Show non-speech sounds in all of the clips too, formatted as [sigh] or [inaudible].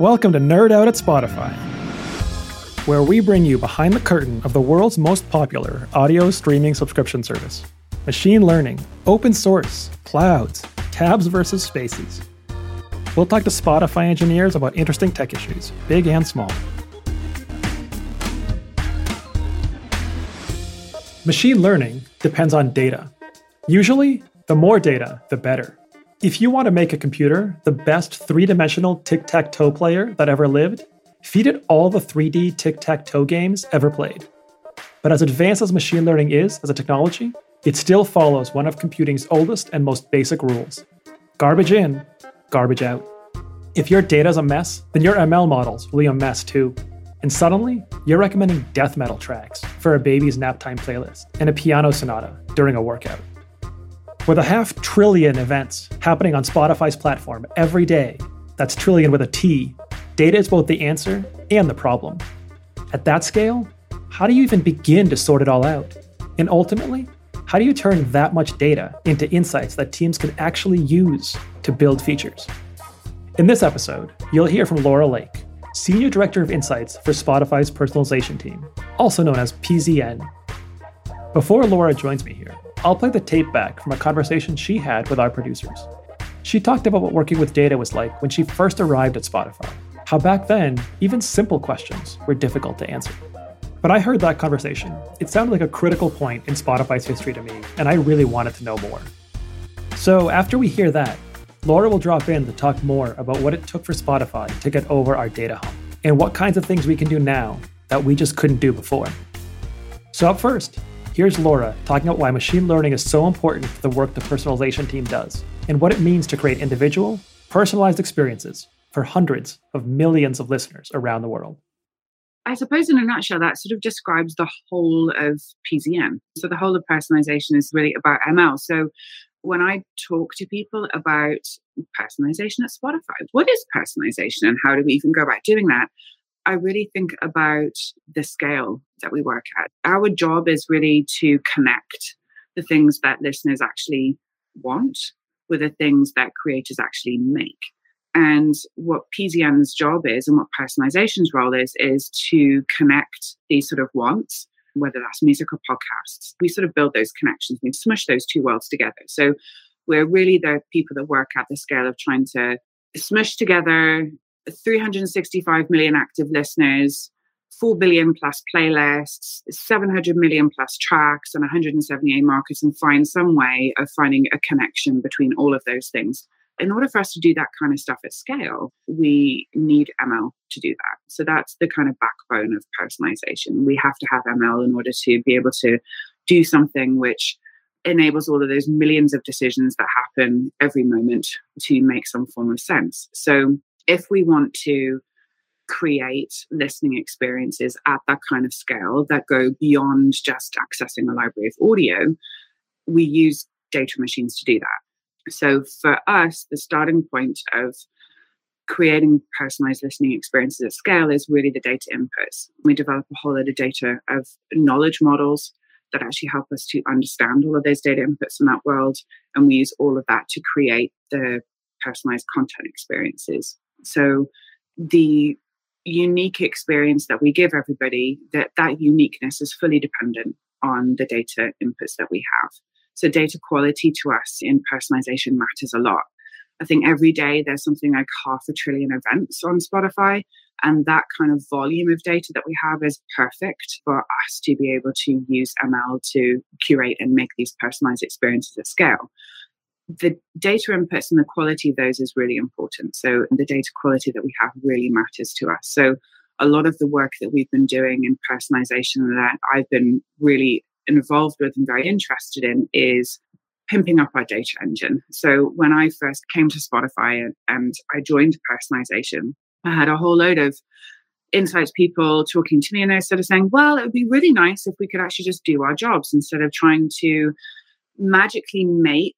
Welcome to Nerd Out at Spotify, where we bring you behind the curtain of the world's most popular audio streaming subscription service machine learning, open source, clouds, tabs versus spaces. We'll talk to Spotify engineers about interesting tech issues, big and small. Machine learning depends on data. Usually, the more data, the better. If you want to make a computer the best three dimensional tic tac toe player that ever lived, feed it all the 3D tic tac toe games ever played. But as advanced as machine learning is as a technology, it still follows one of computing's oldest and most basic rules garbage in, garbage out. If your data's a mess, then your ML models will be a mess too. And suddenly, you're recommending death metal tracks for a baby's nap time playlist and a piano sonata during a workout. With a half trillion events happening on Spotify's platform every day, that's trillion with a T, data is both the answer and the problem. At that scale, how do you even begin to sort it all out? And ultimately, how do you turn that much data into insights that teams can actually use to build features? In this episode, you'll hear from Laura Lake, Senior Director of Insights for Spotify's personalization team, also known as PZN. Before Laura joins me here, I'll play the tape back from a conversation she had with our producers. She talked about what working with data was like when she first arrived at Spotify, how back then, even simple questions were difficult to answer. But I heard that conversation. It sounded like a critical point in Spotify's history to me, and I really wanted to know more. So after we hear that, Laura will drop in to talk more about what it took for Spotify to get over our data hump and what kinds of things we can do now that we just couldn't do before. So, up first, Here's Laura talking about why machine learning is so important for the work the personalization team does, and what it means to create individual, personalized experiences for hundreds of millions of listeners around the world. I suppose, in a nutshell, that sort of describes the whole of PZN. So, the whole of personalization is really about ML. So, when I talk to people about personalization at Spotify, what is personalization and how do we even go about doing that? I really think about the scale that we work at. Our job is really to connect the things that listeners actually want with the things that creators actually make. And what PZN's job is and what personalization's role is, is to connect these sort of wants, whether that's music or podcasts. We sort of build those connections, we smush those two worlds together. So we're really the people that work at the scale of trying to smush together 365 million active listeners, 4 billion plus playlists, 700 million plus tracks, and 178 markets, and find some way of finding a connection between all of those things. In order for us to do that kind of stuff at scale, we need ML to do that. So that's the kind of backbone of personalization. We have to have ML in order to be able to do something which enables all of those millions of decisions that happen every moment to make some form of sense. So if we want to create listening experiences at that kind of scale that go beyond just accessing a library of audio, we use data machines to do that. So for us, the starting point of creating personalized listening experiences at scale is really the data inputs. We develop a whole lot of data of knowledge models that actually help us to understand all of those data inputs in that world. And we use all of that to create the personalized content experiences. So the unique experience that we give everybody, that that uniqueness is fully dependent on the data inputs that we have. So data quality to us in personalization matters a lot. I think every day there's something like half a trillion events on Spotify. And that kind of volume of data that we have is perfect for us to be able to use ML to curate and make these personalized experiences at scale the data inputs and the quality of those is really important. So the data quality that we have really matters to us. So a lot of the work that we've been doing in personalization that I've been really involved with and very interested in is pimping up our data engine. So when I first came to Spotify and, I joined personalization, I had a whole load of insights people talking to me and they started saying, well, it would be really nice if we could actually just do our jobs instead of trying to magically make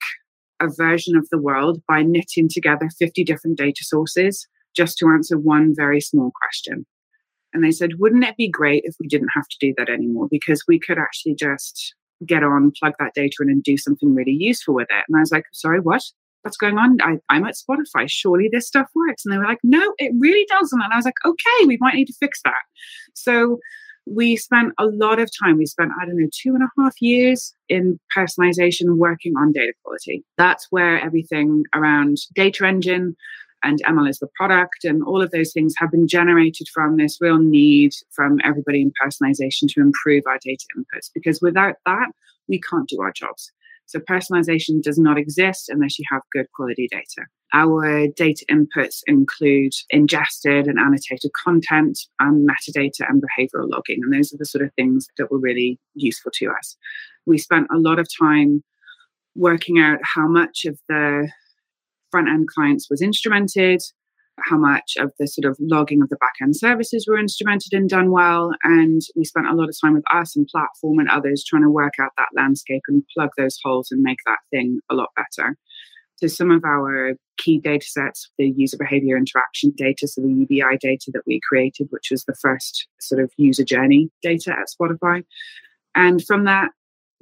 a version of the world by knitting together 50 different data sources just to answer one very small question. And they said, wouldn't it be great if we didn't have to do that anymore? Because we could actually just get on, plug that data in, and do something really useful with it. And I was like, sorry, what? what's going on? I, I'm at Spotify. Surely this stuff works. And they were like, no, it really doesn't. And I was like, okay, we might need to fix that. So we spent a lot of time. We spent, I don't know, two and a half years in personalization working on data quality. That's where everything around data engine and ML is the product and all of those things have been generated from this real need from everybody in personalization to improve our data inputs. Because without that, we can't do our jobs. So personalization does not exist unless you have good quality data. Our data inputs include ingested and annotated content and metadata and behavioral logging. And those are the sort of things that were really useful to us. We spent a lot of time working out how much of the front end clients was instrumented, how much of the sort of logging of the back end services were instrumented and done well. And we spent a lot of time with us and platform and others trying to work out that landscape and plug those holes and make that thing a lot better. So some of our key data sets, the user behavior interaction data, so the UBI data that we created, which was the first sort of user journey data at Spotify. And from that,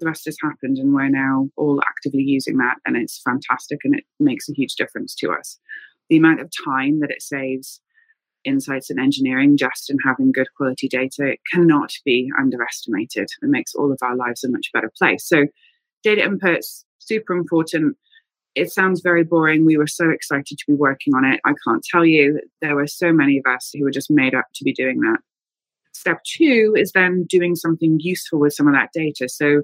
the rest has happened and we're now all actively using that and it's fantastic and it makes a huge difference to us the amount of time that it saves insights and engineering just in having good quality data cannot be underestimated. It makes all of our lives a much better place. So, data inputs, super important. It sounds very boring. We were so excited to be working on it. I can't tell you, there were so many of us who were just made up to be doing that. Step two is then doing something useful with some of that data. So,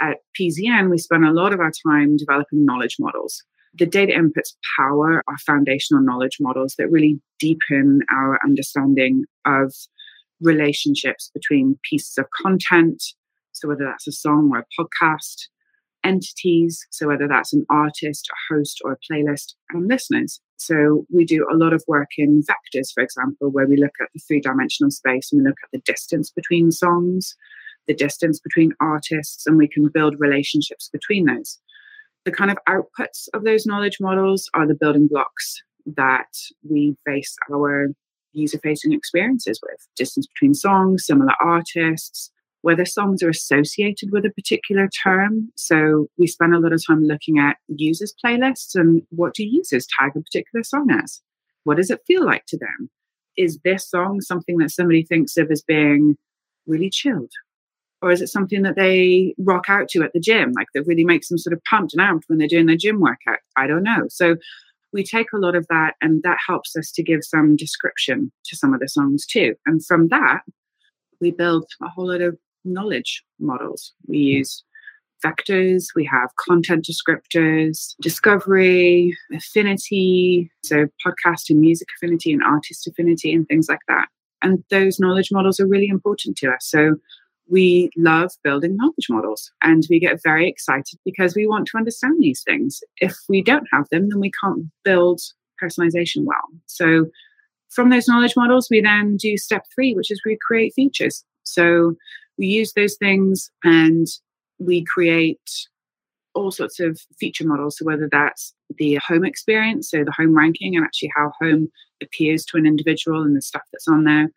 at PZN, we spend a lot of our time developing knowledge models the data inputs power our foundational knowledge models that really deepen our understanding of relationships between pieces of content. So, whether that's a song or a podcast, entities, so whether that's an artist, a host, or a playlist, and listeners. So, we do a lot of work in vectors, for example, where we look at the three dimensional space and we look at the distance between songs, the distance between artists, and we can build relationships between those the kind of outputs of those knowledge models are the building blocks that we base our user facing experiences with distance between songs, similar artists, whether songs are associated with a particular term. So we spend a lot of time looking at users' playlists and what do users tag a particular song as? What does it feel like to them? Is this song something that somebody thinks of as being really chilled or is it something that they rock out to at the gym, like that really makes them sort of pumped and amped when they're doing their gym workout? I don't know. So we take a lot of that, and that helps us to give some description to some of the songs too. And from that, we build a whole lot of knowledge models. We use vectors, we have content descriptors, discovery, affinity, so podcast and music affinity and artist affinity, and things like that. And those knowledge models are really important to us. So we love building knowledge models and we get very excited because we want to understand these things. If we don't have them, then we can't build personalization well. So, from those knowledge models, we then do step three, which is we create features. So, we use those things and we create all sorts of feature models. So, whether that's the home experience, so the home ranking, and actually how home appears to an individual and the stuff that's on there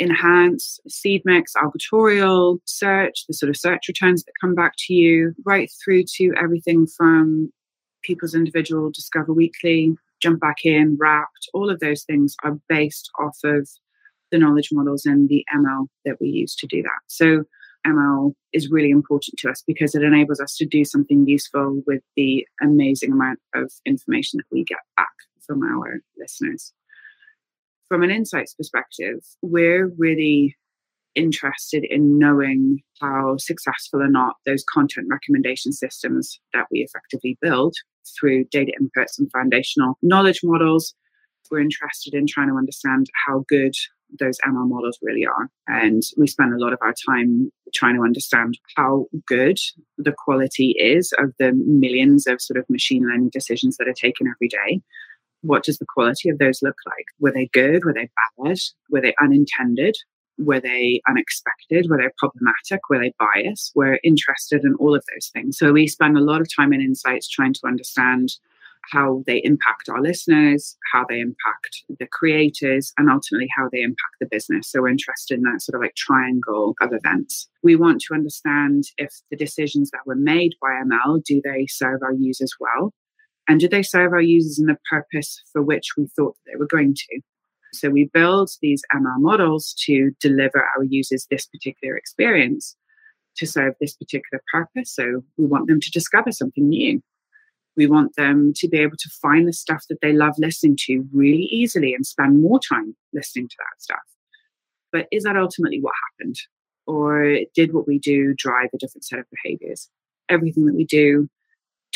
enhance, seed mix, algotorial, search, the sort of search returns that come back to you, right through to everything from people's individual Discover Weekly, jump back in, wrapped, all of those things are based off of the knowledge models and the ML that we use to do that. So ML is really important to us because it enables us to do something useful with the amazing amount of information that we get back from our listeners from an insights perspective, we're really interested in knowing how successful or not those content recommendation systems that we effectively build through data inputs and foundational knowledge models. We're interested in trying to understand how good those ML models really are. And we spend a lot of our time trying to understand how good the quality is of the millions of sort of machine learning decisions that are taken every day what does the quality of those look like? Were they good? Were they bad? Were they unintended? Were they unexpected? Were they problematic? Were they biased? We're interested in all of those things. So we spend a lot of time in insights trying to understand how they impact our listeners, how they impact the creators, and ultimately how they impact the business. So we're interested in that sort of like triangle of events. We want to understand if the decisions that were made by ML, do they serve our users well? And did they serve our users in the purpose for which we thought they were going to? So we build these ML models to deliver our users this particular experience to serve this particular purpose. So we want them to discover something new. We want them to be able to find the stuff that they love listening to really easily and spend more time listening to that stuff. But is that ultimately what happened? Or did what we do drive a different set of behaviors? Everything that we do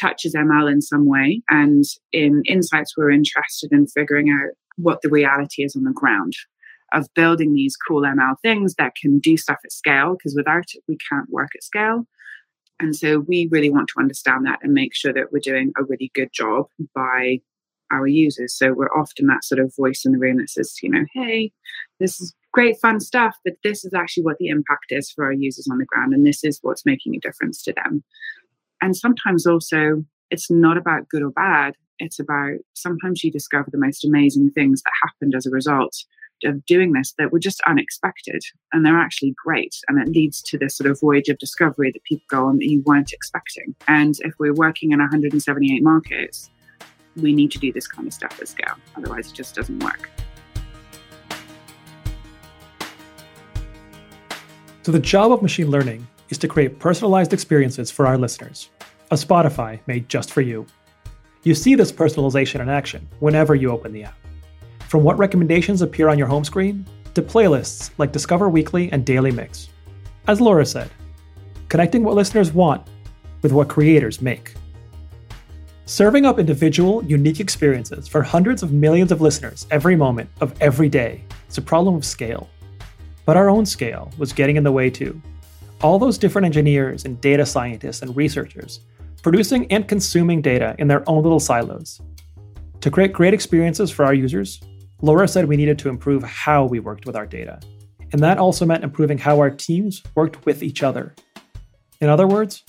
touches ML in some way. And in insights, we're interested in figuring out what the reality is on the ground of building these cool ML things that can do stuff at scale, because without it, we can't work at scale. And so we really want to understand that and make sure that we're doing a really good job by our users. So we're often that sort of voice in the room that says, you know, hey, this is great fun stuff, but this is actually what the impact is for our users on the ground. And this is what's making a difference to them. And sometimes also, it's not about good or bad. It's about sometimes you discover the most amazing things that happened as a result of doing this that were just unexpected and they're actually great. And it leads to this sort of voyage of discovery that people go on that you weren't expecting. And if we're working in 178 markets, we need to do this kind of stuff at scale. Otherwise, it just doesn't work. So, the job of machine learning is to create personalized experiences for our listeners, a Spotify made just for you. You see this personalization in action whenever you open the app. From what recommendations appear on your home screen to playlists like Discover Weekly and Daily Mix. As Laura said, connecting what listeners want with what creators make. Serving up individual, unique experiences for hundreds of millions of listeners every moment of every day is a problem of scale. But our own scale was getting in the way too. All those different engineers and data scientists and researchers producing and consuming data in their own little silos. To create great experiences for our users, Laura said we needed to improve how we worked with our data. And that also meant improving how our teams worked with each other. In other words,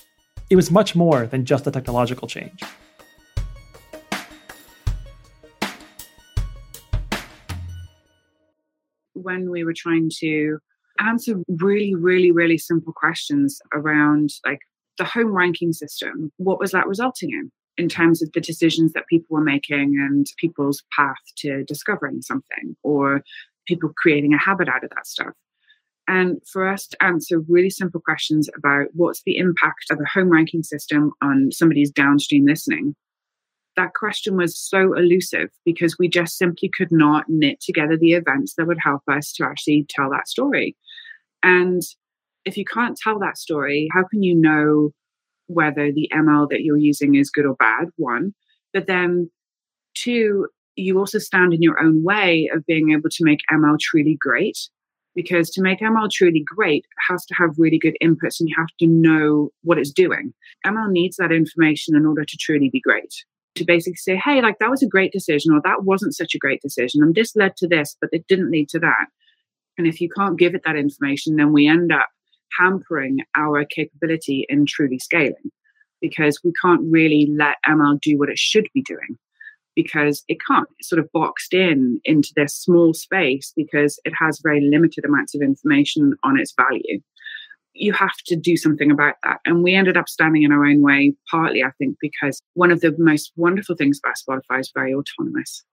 it was much more than just a technological change. when we were trying to answer really, really, really simple questions around like the home ranking system, what was that resulting in? in terms of the decisions that people were making and people's path to discovering something or people creating a habit out of that stuff. And for us to answer really simple questions about what's the impact of a home ranking system on somebody's downstream listening, that question was so elusive because we just simply could not knit together the events that would help us to actually tell that story. And if you can't tell that story, how can you know whether the ML that you're using is good or bad? One. But then, two, you also stand in your own way of being able to make ML truly great. Because to make ML truly great has to have really good inputs and you have to know what it's doing. ML needs that information in order to truly be great to basically say, hey, like that was a great decision, or that wasn't such a great decision, and this led to this, but it didn't lead to that. And if you can't give it that information, then we end up hampering our capability in truly scaling because we can't really let ML do what it should be doing because it can't. It's sort of boxed in into this small space because it has very limited amounts of information on its value you have to do something about that. And we ended up standing in our own way, partly, I think, because one of the most wonderful things about Spotify is very autonomous.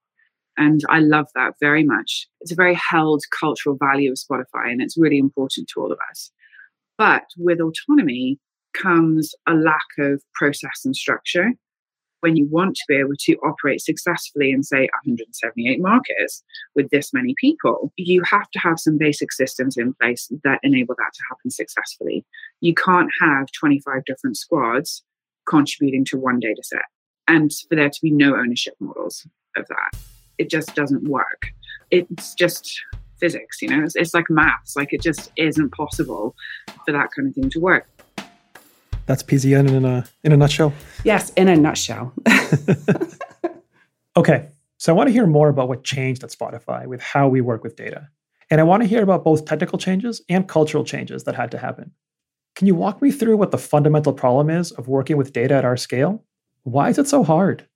And I love that very much. It's a very held cultural value of Spotify, and it's really important to all of us. But with autonomy comes a lack of process and structure when you want to be able to operate successfully in, say, 178 markets with this many people, you have to have some basic systems in place that enable that to happen successfully. You can't have 25 different squads contributing to one data set and for there to be no ownership models of that. It just doesn't work. It's just physics, you know, it's, it's like maths. Like it just isn't possible for that kind of thing to work. That's PZN in a in a nutshell. Yes, in a nutshell. [laughs] okay, so I want to hear more about what changed at Spotify with how we work with data, and I want to hear about both technical changes and cultural changes that had to happen. Can you walk me through what the fundamental problem is of working with data at our scale? Why is it so hard?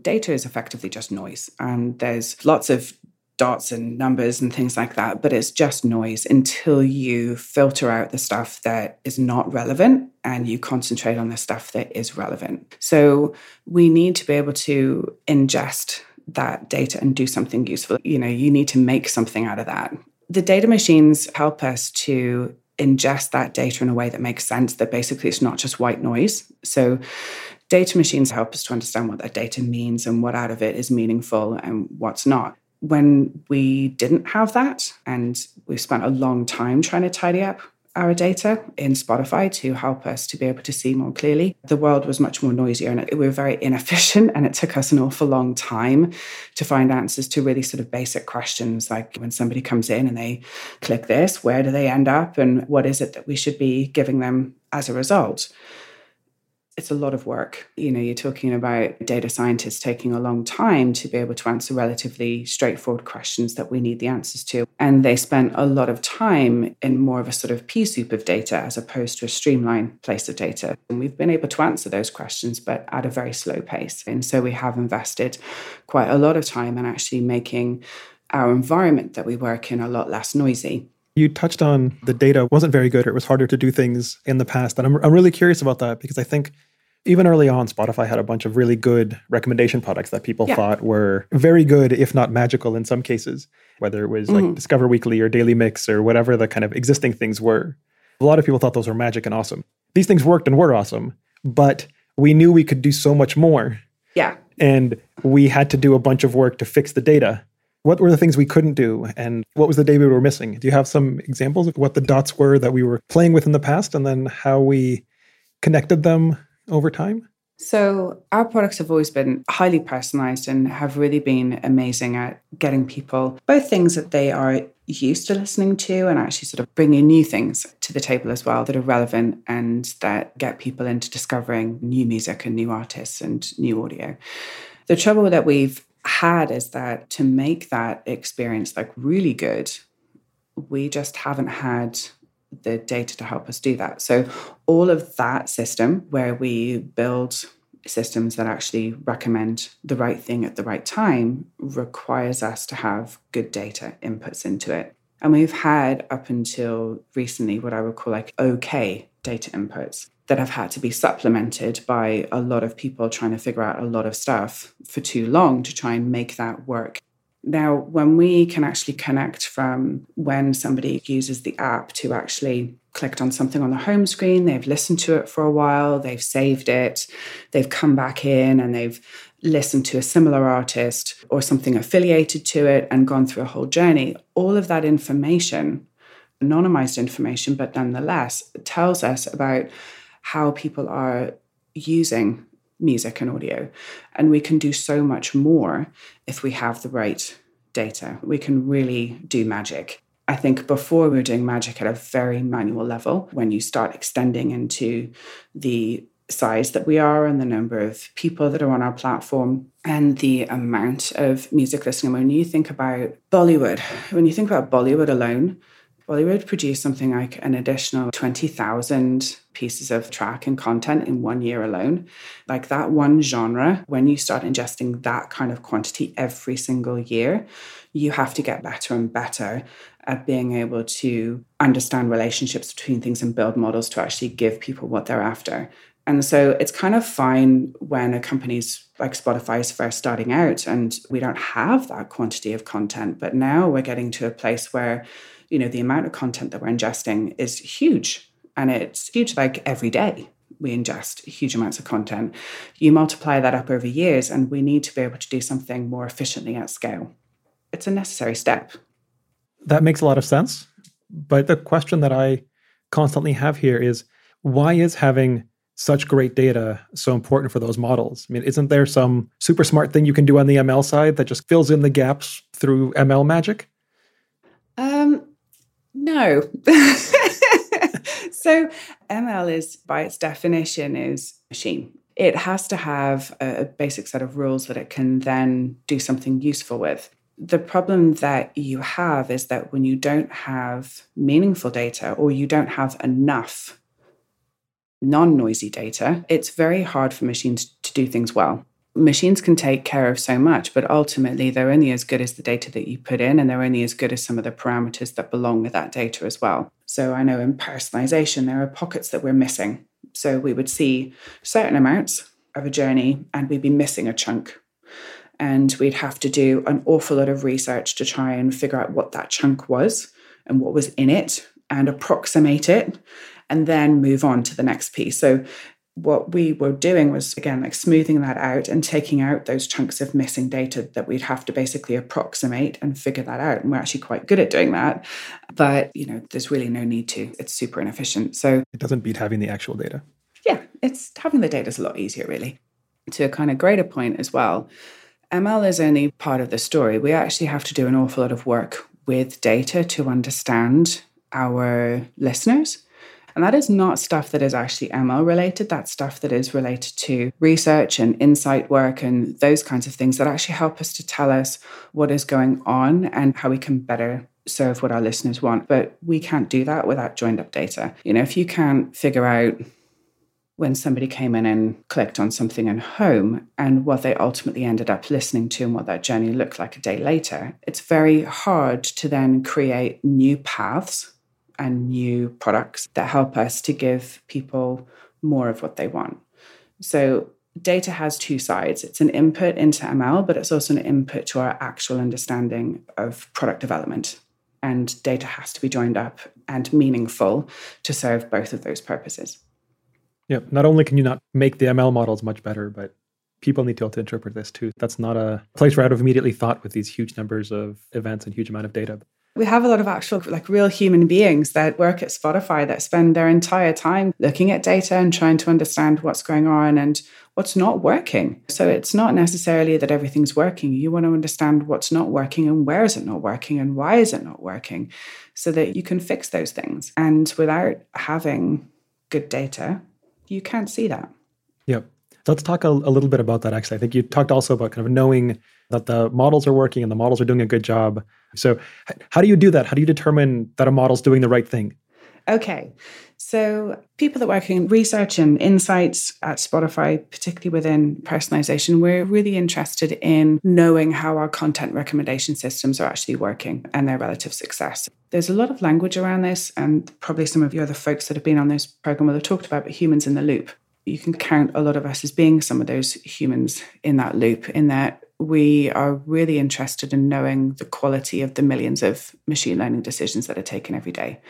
Data is effectively just noise, and there's lots of dots and numbers and things like that, but it's just noise until you filter out the stuff that is not relevant and you concentrate on the stuff that is relevant. So we need to be able to ingest that data and do something useful. You know, you need to make something out of that. The data machines help us to ingest that data in a way that makes sense, that basically it's not just white noise. So data machines help us to understand what that data means and what out of it is meaningful and what's not when we didn't have that, and we spent a long time trying to tidy up our data in Spotify to help us to be able to see more clearly. The world was much more noisier and we were very inefficient, [laughs] and it took us an awful long time to find answers to really sort of basic questions like when somebody comes in and they click this, where do they end up, and what is it that we should be giving them as a result? It's a lot of work. You know, you're talking about data scientists taking a long time to be able to answer relatively straightforward questions that we need the answers to. And they spent a lot of time in more of a sort of pea soup of data as opposed to a streamlined place of data. And we've been able to answer those questions, but at a very slow pace. And so we have invested quite a lot of time in actually making our environment that we work in a lot less noisy. You touched on the data wasn't very good or it was harder to do things in the past. And I'm, I'm really curious about that because I think even early on, Spotify had a bunch of really good recommendation products that people yeah. thought were very good, if not magical in some cases, whether it was mm-hmm. like Discover Weekly or Daily Mix or whatever the kind of existing things were. A lot of people thought those were magic and awesome. These things worked and were awesome, but we knew we could do so much more. Yeah. And we had to do a bunch of work to fix the data. What were the things we couldn't do? And what was the data we were missing? Do you have some examples of what the dots were that we were playing with in the past and then how we connected them over time? So, our products have always been highly personalized and have really been amazing at getting people both things that they are used to listening to and actually sort of bringing new things to the table as well that are relevant and that get people into discovering new music and new artists and new audio. The trouble that we've had is that to make that experience like really good, we just haven't had the data to help us do that. So, all of that system where we build systems that actually recommend the right thing at the right time requires us to have good data inputs into it. And we've had up until recently what I would call like okay data inputs that have had to be supplemented by a lot of people trying to figure out a lot of stuff for too long to try and make that work now, when we can actually connect from when somebody uses the app to actually clicked on something on the home screen, they've listened to it for a while, they've saved it, they've come back in and they've listened to a similar artist or something affiliated to it and gone through a whole journey, all of that information, anonymized information, but nonetheless, tells us about how people are using music and audio. And we can do so much more if we have the right data. We can really do magic. I think before we were doing magic at a very manual level, when you start extending into the size that we are and the number of people that are on our platform and the amount of music listening. When you think about Bollywood, when you think about Bollywood alone, Bollywood produce something like an additional 20,000 pieces of track and content in one year alone. Like that one genre, when you start ingesting that kind of quantity every single year, you have to get better and better at being able to understand relationships between things and build models to actually give people what they're after. And so it's kind of fine when a company's like Spotify is first starting out and we don't have that quantity of content. But now we're getting to a place where you know, the amount of content that we're ingesting is huge. And it's huge like every day we ingest huge amounts of content. You multiply that up over years, and we need to be able to do something more efficiently at scale. It's a necessary step. That makes a lot of sense. But the question that I constantly have here is why is having such great data so important for those models? I mean, isn't there some super smart thing you can do on the ML side that just fills in the gaps through ML magic? Um, no. [laughs] so ML is by its definition is machine. It has to have a basic set of rules that it can then do something useful with. The problem that you have is that when you don't have meaningful data or you don't have enough non noisy data, it's very hard for machines to do things well machines can take care of so much, but ultimately they're only as good as the data that you put in, and they're only as good as some of the parameters that belong with that data as well. So I know in personalization, there are pockets that we're missing. So we would see certain amounts of a journey, and we'd be missing a chunk. And we'd have to do an awful lot of research to try and figure out what that chunk was and what was in it and approximate it and then move on to the next piece. So what we were doing was again like smoothing that out and taking out those chunks of missing data that we'd have to basically approximate and figure that out. And we're actually quite good at doing that. But you know there's really no need to. It's super inefficient. So it doesn't beat having the actual data. Yeah it's having the data is a lot easier really. To a kind of greater point as well ml is only part of the story. We actually have to do an awful lot of work with data to understand our listeners and that is not stuff that is actually ML related. That's stuff that is related to research and insight work and those kinds of things that actually help us to tell us what is going on and how we can better serve what our listeners want. But we can't do that without joined up data. You know, if you can't figure out when somebody came in and clicked on something in home and what they ultimately ended up listening to and what that journey looked like a day later, it's very hard to then create new paths and new products that help us to give people more of what they want. So, data has two sides it's an input into ML, but it's also an input to our actual understanding of product development. And data has to be joined up and meaningful to serve both of those purposes. Yeah, not only can you not make the ML models much better, but people need to be able to interpret this too. That's not a place where I'd have immediately thought with these huge numbers of events and huge amount of data we have a lot of actual like real human beings that work at Spotify that spend their entire time looking at data and trying to understand what's going on and what's not working. So it's not necessarily that everything's working. You want to understand what's not working and where is it not working and why is it not working so that you can fix those things. And without having good data, you can't see that. Yep. let's talk a, a little bit about that actually. I think you talked also about kind of knowing that the models are working and the models are doing a good job. So, how do you do that? How do you determine that a model's doing the right thing? Okay. So, people that work in research and insights at Spotify, particularly within personalization, we're really interested in knowing how our content recommendation systems are actually working and their relative success. There's a lot of language around this, and probably some of you other folks that have been on this program will have talked about but humans in the loop. You can count a lot of us as being some of those humans in that loop, in that we are really interested in knowing the quality of the millions of machine learning decisions that are taken every day.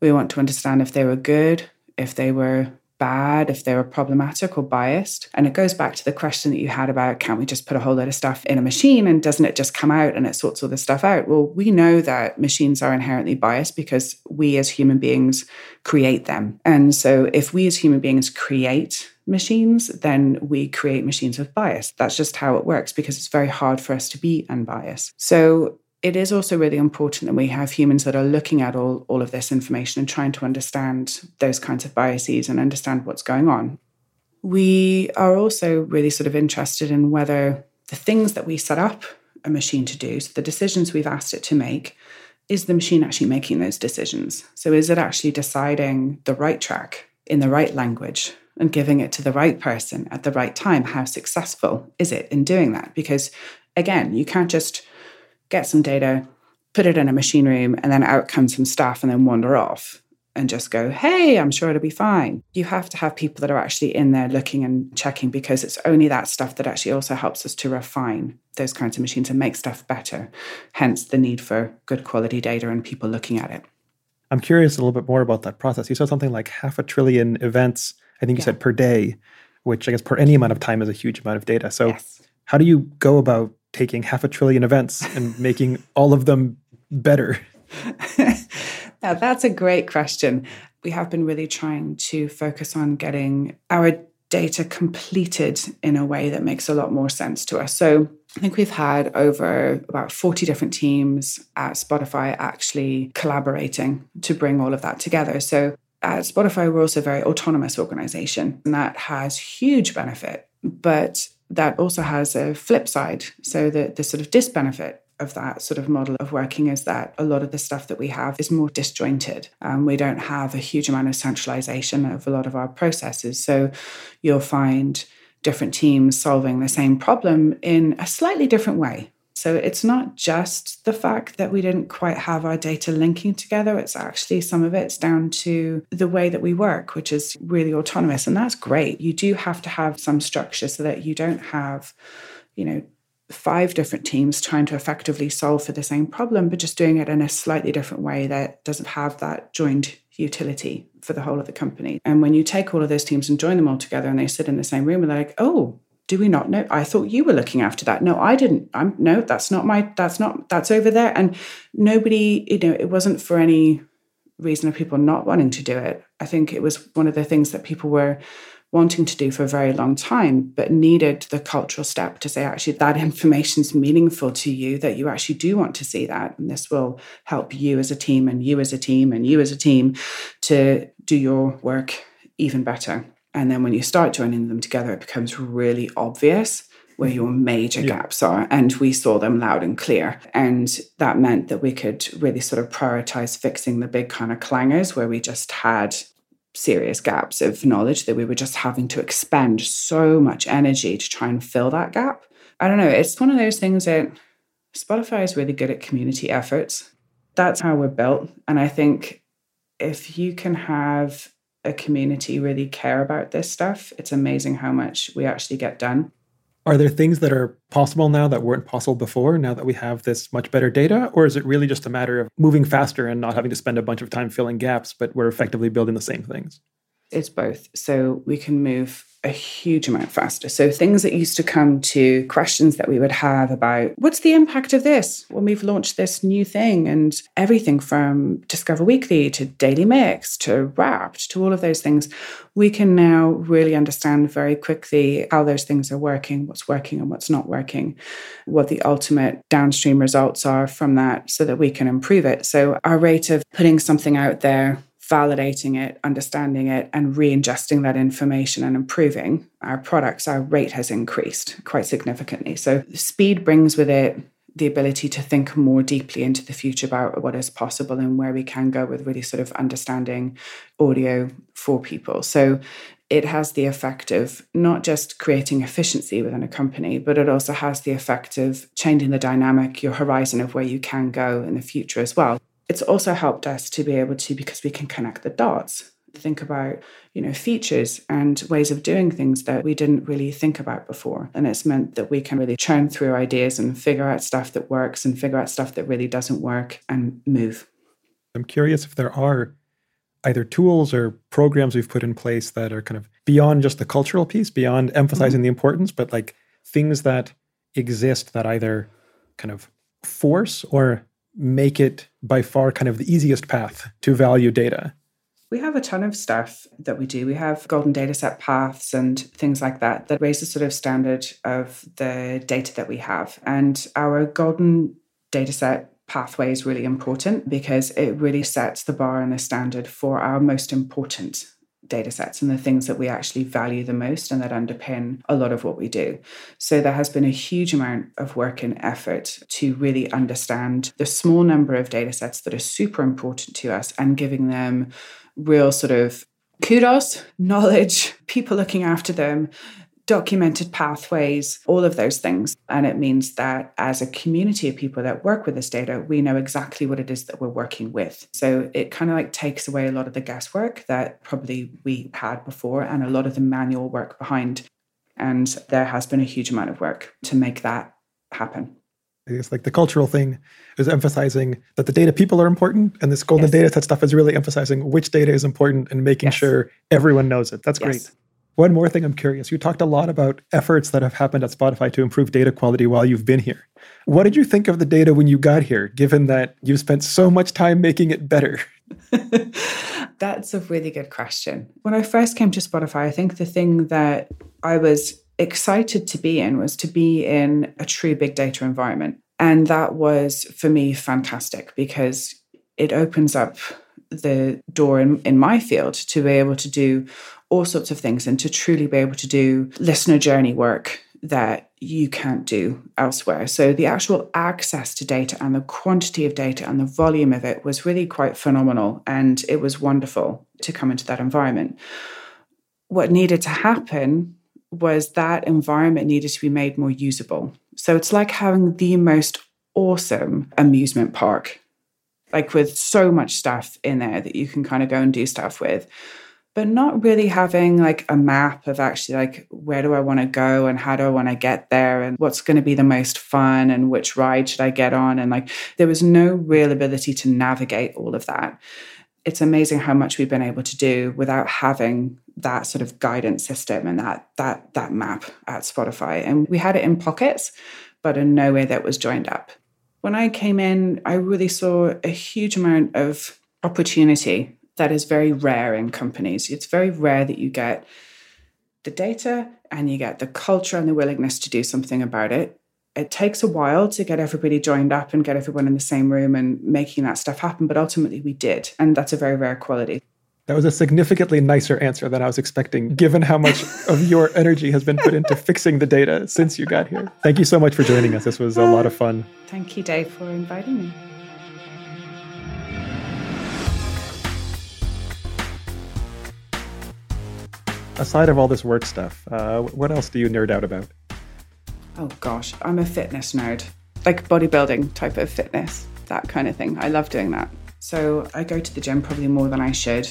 We want to understand if they were good, if they were bad, if they were problematic or biased. And it goes back to the question that you had about can't we just put a whole lot of stuff in a machine and doesn't it just come out and it sorts all this stuff out? Well, we know that machines are inherently biased because we as human beings create them. And so if we as human beings create machines, then we create machines with bias. That's just how it works because it's very hard for us to be unbiased. So it is also really important that we have humans that are looking at all, all of this information and trying to understand those kinds of biases and understand what's going on. We are also really sort of interested in whether the things that we set up a machine to do, so the decisions we've asked it to make, is the machine actually making those decisions? So is it actually deciding the right track in the right language and giving it to the right person at the right time, how successful is it in doing that? Because again, you can't just get some data, put it in a machine room, and then out comes some staff and then wander off and just go, hey, I'm sure it'll be fine. You have to have people that are actually in there looking and checking because it's only that stuff that actually also helps us to refine those kinds of machines and make stuff better. Hence the need for good quality data and people looking at it. I'm curious a little bit more about that process. You said something like half a trillion events I think you yeah. said per day, which I guess per any amount of time is a huge amount of data. So yes. how do you go about taking half a trillion events and [laughs] making all of them better? [laughs] now, that's a great question. We have been really trying to focus on getting our data completed in a way that makes a lot more sense to us. So I think we've had over about 40 different teams at Spotify actually collaborating to bring all of that together. So at Spotify, we're also a very autonomous organization, and that has huge benefit, but that also has a flip side. So the, the sort of disbenefit of that sort of model of working is that a lot of the stuff that we have is more disjointed. Um, we don't have a huge amount of centralization of a lot of our processes. So you'll find different teams solving the same problem in a slightly different way. So it's not just the fact that we didn't quite have our data linking together. It's actually some of it's down to the way that we work, which is really autonomous. And that's great. You do have to have some structure so that you don't have, you know, five different teams trying to effectively solve for the same problem, but just doing it in a slightly different way that doesn't have that joined utility for the whole of the company. And when you take all of those teams and join them all together and they sit in the same room and they're like, oh, do we not know? I thought you were looking after that. No, I didn't. I'm no, that's not my that's not that's over there. And nobody, you know, it wasn't for any reason of people not wanting to do it. I think it was one of the things that people were wanting to do for a very long time, but needed the cultural step to say, actually, that [laughs] information is meaningful to you, that you actually do want to see that. And this will help you as a team, and you as a team, and you as a team to do your work even better. And then when you start joining them together, it becomes really obvious where mm-hmm. your major yeah. gaps are. And we saw them loud and clear. And that meant that we could really sort of prioritize fixing the big kind of clangers where we just had serious gaps of knowledge that we were just having to expend so much energy to try and fill that gap. I don't know, it's one of those things that Spotify is really good at community efforts. That's how we're built. And I think if you can have a community really care about this stuff, it's amazing how much we actually get done. Are there things that are possible now that weren't possible before, now that we have this much better data? Or is it really just a matter of moving faster and not having to spend a bunch of time filling gaps, but we're effectively building the same things? It's both. So we can move a huge amount faster. So things that used to come to questions that we would have about what's the impact of this when we've launched this new thing and everything from Discover Weekly to Daily Mix to Wrapped to all of those things, we can now really understand very quickly how those things are working, what's working and what's not working, what the ultimate downstream results are from that so that we can improve it. So our rate of putting something out there validating it, understanding it, and re ingesting that information and improving our products, our rate has increased quite significantly. So, speed brings with it the ability to think more deeply into the future about what is possible and where we can go with really sort of understanding audio for people. So, it has the effect of not just creating efficiency within a company, but it also has the effect of changing the dynamic, your horizon of where you can go in the future as well it's also helped us to be able to because we can connect the dots think about you know features and ways of doing things that we didn't really think about before and it's meant that we can really churn through ideas and figure out stuff that works and figure out stuff that really doesn't work and move i'm curious if there are either tools or programs we've put in place that are kind of beyond just the cultural piece beyond emphasizing mm-hmm. the importance but like things that exist that either kind of force or make it by far kind of the easiest path to value data? We have a ton of stuff that we do. We have golden data set paths and things like that that raise the sort of standard of the data that we have. And our golden data set pathway is really important because it really sets the bar and the standard for our most important data sets and the things that we actually value the most and that underpin a lot of what we do. So there has been a huge amount of work and effort to really understand the small number of data sets that are super important to us and giving them real sort of kudos, knowledge, [laughs] people looking after them, documented pathways, all of those things. And it means that as a community of people that work with this data, we know exactly what it is that we're working with. So it kind of like takes away a lot of the guesswork that probably we had before and a lot of the manual work behind. And there has been a huge amount of work to make that happen. It's like the cultural thing is emphasizing that the data people are important, and this golden yes. data set stuff is really emphasizing which data is important and making yes. sure everyone knows it. That's yes. great. One more thing I'm curious. You talked a lot about efforts that have happened at Spotify to improve data quality while you've been here. What did you think of the data when you got here, given that you spent so much time making it better? [laughs] That's a really good question. When I first came to Spotify, I think the thing that I was excited to be in was to be in a true big data environment. And that was for me fantastic because it opens up the door in, in my field to be able to do all sorts of things and to truly be able to do listener journey work that you can't do elsewhere. So the actual access to data and the quantity of data and the volume of it was really quite phenomenal. And it was wonderful to come into that environment. What needed to happen was that environment needed to be made more usable. So it's like having the most awesome amusement park, like with so much stuff in there that you can kind of go and do stuff with but not really having like a map of actually like where do I want to go and how do I want to get there and what's going to be the most fun and which ride should I get on and like there was no real ability to navigate all of that. It's amazing how much we've been able to do without having that sort of guidance system and that that that map at Spotify and we had it in pockets but in no way that was joined up. When I came in I really saw a huge amount of opportunity that is very rare in companies. It's very rare that you get the data and you get the culture and the willingness to do something about it. It takes a while to get everybody joined up and get everyone in the same room and making that stuff happen, but ultimately we did. And that's a very rare quality. That was a significantly nicer answer than I was expecting, given how much [laughs] of your energy has been put into fixing the data since you got here. Thank you so much for joining us. This was a lot of fun. Thank you, Dave, for inviting me. Aside of all this work stuff, uh, what else do you nerd out about? Oh gosh, I'm a fitness nerd, like bodybuilding type of fitness, that kind of thing. I love doing that. So I go to the gym probably more than I should.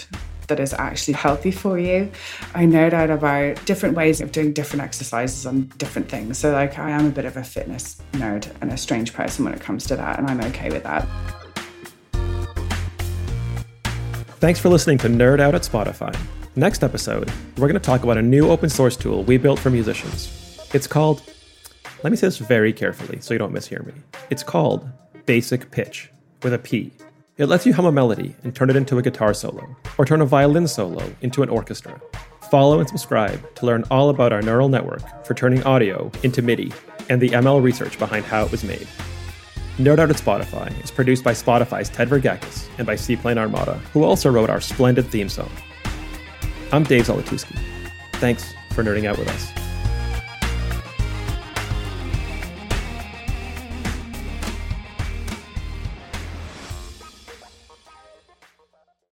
That is actually healthy for you. I nerd out about different ways of doing different exercises on different things. So, like, I am a bit of a fitness nerd and a strange person when it comes to that, and I'm okay with that. Thanks for listening to Nerd Out at Spotify. Next episode, we're going to talk about a new open source tool we built for musicians. It's called, let me say this very carefully so you don't mishear me. It's called Basic Pitch with a P. It lets you hum a melody and turn it into a guitar solo, or turn a violin solo into an orchestra. Follow and subscribe to learn all about our neural network for turning audio into MIDI and the ML research behind how it was made. Nerd Out at Spotify is produced by Spotify's Ted Vergakis and by Seaplane Armada, who also wrote our splendid theme song. I'm Dave Zolotusky. Thanks for nerding out with us.